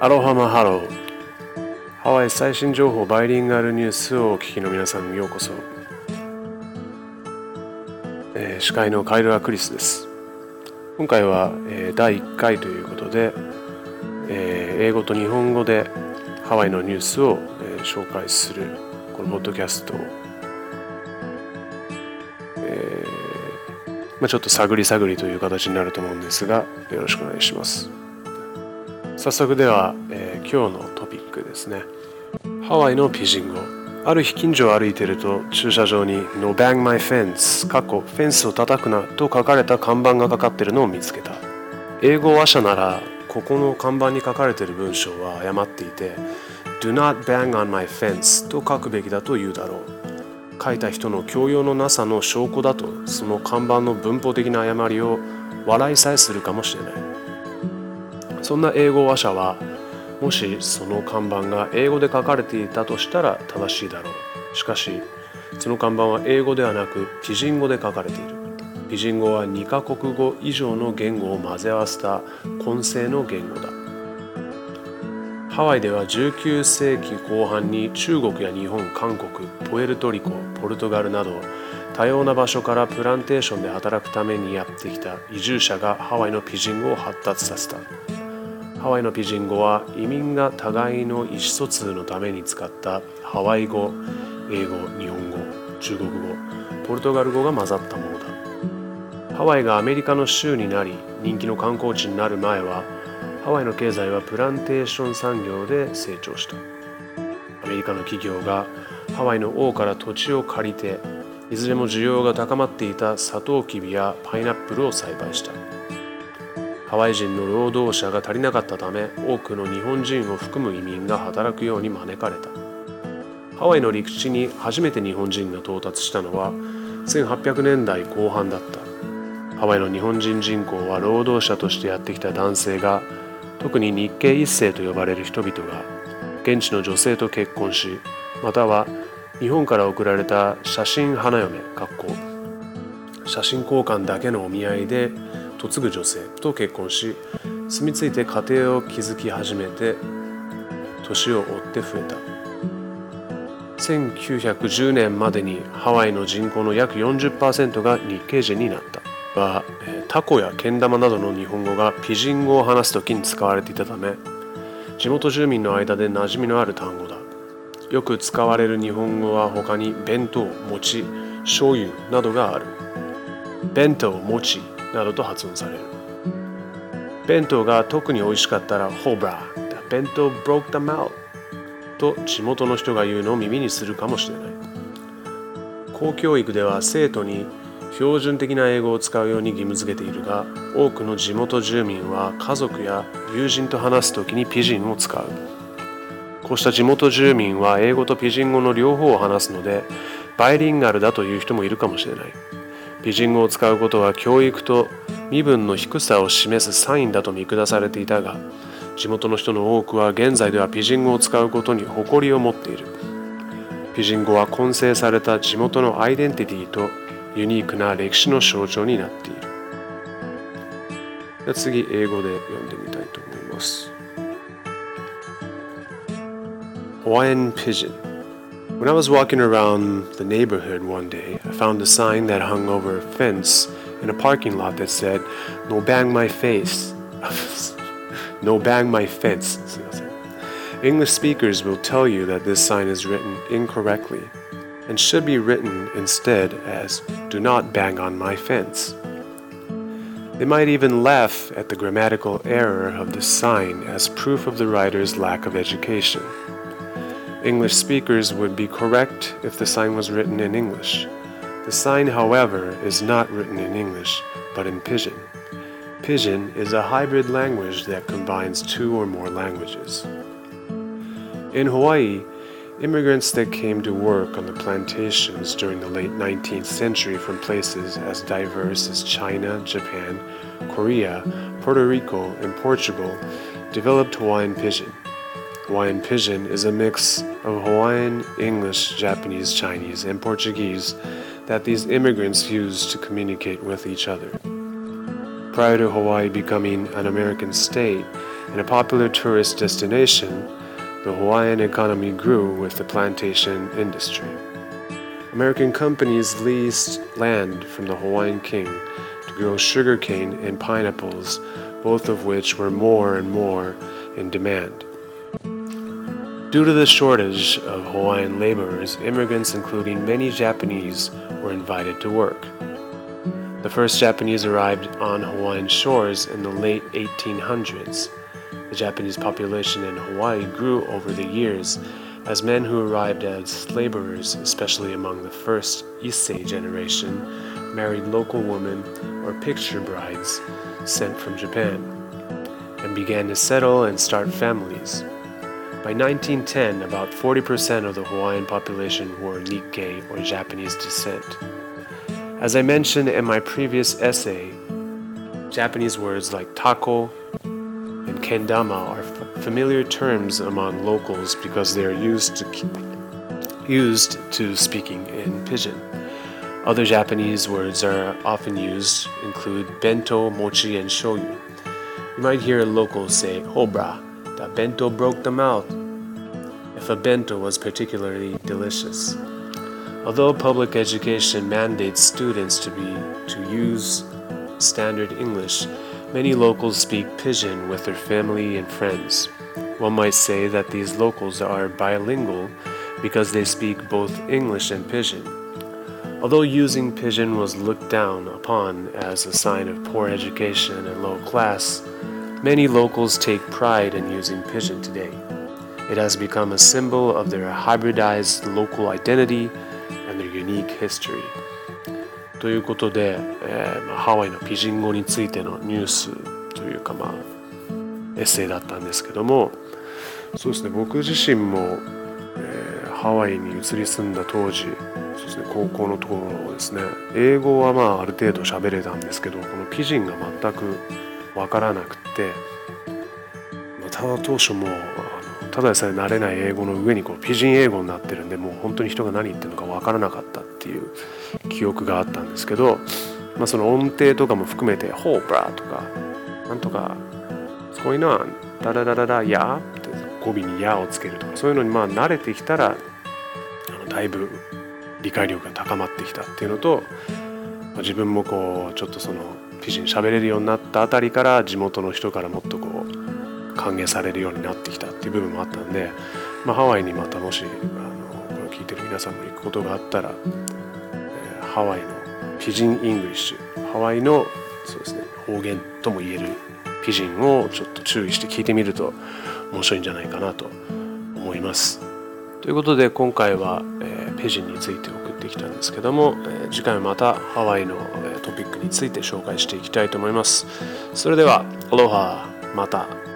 アロハマハロー。ハワイ最新情報バイリンガルニュースをお聞きの皆さんようこそ、えー、司会のカイル・アクリスです。今回は、えー、第1回ということで、えー、英語と日本語でハワイのニュースを、えー、紹介するこのポッドキャストを、えーまあ、ちょっと探り探りという形になると思うんですがよろしくお願いします。早速では、えー、今日のトピックですね。ハワイのピジン語ある日近所を歩いていると駐車場に No bang my fence 過去フェンスを叩くなと書かれた看板がかかっているのを見つけた。英語話者ならここの看板に書かれている文章は誤っていて Do not bang on my fence と書くべきだと言うだろう。書いた人の教養のなさの証拠だとその看板の文法的な誤りを笑いさえするかもしれない。そんな英語話者はもしその看板が英語で書かれていたとしたら正しいだろう。しかしその看板は英語ではなくピジン語で書かれている。ピジン語は2カ国語以上の言語を混ぜ合わせた混成の言語だ。ハワイでは19世紀後半に中国や日本韓国プエルトリコポルトガルなど多様な場所からプランテーションで働くためにやってきた移住者がハワイのピジン語を発達させた。ハワイのピジン語は移民が互いの意思疎通のために使ったハワイ語、英語、日本語、中国語、ポルトガル語が混ざったものだ。ハワイがアメリカの州になり人気の観光地になる前はハワイの経済はプランテーション産業で成長した。アメリカの企業がハワイの王から土地を借りていずれも需要が高まっていたサトウキビやパイナップルを栽培した。ハワイ人の労働者が足りなかったため多くの日本人を含む移民が働くように招かれた。ハワイの陸地に初めて日本人が到達したのは1800年代後半だった。ハワイの日本人人口は労働者としてやってきた男性が特に日系一世と呼ばれる人々が現地の女性と結婚しまたは日本から送られた写真花嫁学校写真交換だけのお見合いで嫁ぐ女性と結婚し住み着いて家庭を築き始めて年を追って増えた1910年までにハワイの人口の約40%が日系人になったはタコやけん玉などの日本語がピジン語を話す時に使われていたため地元住民の間で馴染みのある単語だよく使われる日本語は他に弁当、餅、醤油などがある弁当、餅などと発音される。弁当が特に美味しかったらホーブラー弁当 broke the mouth と地元の人が言うのを耳にするかもしれない。公教育では生徒に標準的な英語を使うように義務付けているが多くの地元住民は家族や友人と話す時にピジンを使う。こうした地元住民は英語とピジン語の両方を話すのでバイリンガルだという人もいるかもしれない。ピジン語を使うことは教育と身分の低さを示すサインだと見下されていたが地元の人の多くは現在ではピジン語を使うことに誇りを持っている。ピジン語は混成された地元のアイデンティティとユニークな歴史の象徴になっている。次英語で読んでみたいと思います。Hawaiian Pigeon When I was walking around the neighborhood one day, I found a sign that hung over a fence in a parking lot that said, No bang my face. no bang my fence. English speakers will tell you that this sign is written incorrectly and should be written instead as, Do not bang on my fence. They might even laugh at the grammatical error of the sign as proof of the writer's lack of education. English speakers would be correct if the sign was written in English. The sign, however, is not written in English, but in Pidgin. Pidgin is a hybrid language that combines two or more languages. In Hawaii, immigrants that came to work on the plantations during the late 19th century from places as diverse as China, Japan, Korea, Puerto Rico, and Portugal developed Hawaiian Pidgin. Hawaiian Pidgin is a mix of Hawaiian, English, Japanese, Chinese, and Portuguese that these immigrants used to communicate with each other. Prior to Hawaii becoming an American state, and a popular tourist destination, the Hawaiian economy grew with the plantation industry. American companies leased land from the Hawaiian king to grow sugarcane and pineapples, both of which were more and more in demand. Due to the shortage of Hawaiian laborers, immigrants, including many Japanese, were invited to work. The first Japanese arrived on Hawaiian shores in the late 1800s. The Japanese population in Hawaii grew over the years as men who arrived as laborers, especially among the first Issei generation, married local women or picture brides sent from Japan and began to settle and start families. By 1910, about 40% of the Hawaiian population were Nikkei or Japanese descent. As I mentioned in my previous essay, Japanese words like taco and kendama are f- familiar terms among locals because they are used to used to speaking in pidgin. Other Japanese words are often used include bento, mochi, and shoyu. You might hear locals say "Obra, the bento broke the out a bento was particularly delicious. Although public education mandates students to be to use standard English, many locals speak pidgin with their family and friends. One might say that these locals are bilingual because they speak both English and pidgin. Although using pidgin was looked down upon as a sign of poor education and low class, Many locals take pride in using pidgin today. It has become a symbol of their hybridized local identity and their unique history. ということで、えーまあ、ハワイのピジン語についてのニュースというかまあエッセイだったんですけどもそうですね僕自身も、えー、ハワイに移り住んだ当時そうですね高校のところですね英語はまあある程度喋れたんですけどこのピジンが全く分からなくて、まあ、ただ当初もあただでさえ慣れない英語の上にこうピジン英語になってるんでもう本当に人が何言ってるのか分からなかったっていう記憶があったんですけど、まあ、その音程とかも含めて「ホーブラ」とか「なんとかすごいなダダダダダや」って語尾に「や」をつけるとかそういうのにまあ慣れてきたらあのだいぶ理解力が高まってきたっていうのと、自分もこうちょっとそのピジン喋れるようになったあたりから地元の人からもっとこう歓迎されるようになってきたっていう部分もあったんで、まあ、ハワイにまたもしあのこれを聞いてる皆さんも行くことがあったら、えー、ハワイのピジン・イングリッシュハワイのそうですね方言とも言えるピジンをちょっと注意して聞いてみると面白いんじゃないかなと思います。ということで今回は、えー、ピジンについて送ってきたんですけども、えー、次回またハワイの、えー、トピックについて紹介していきたいと思います。それでは、アロハまた。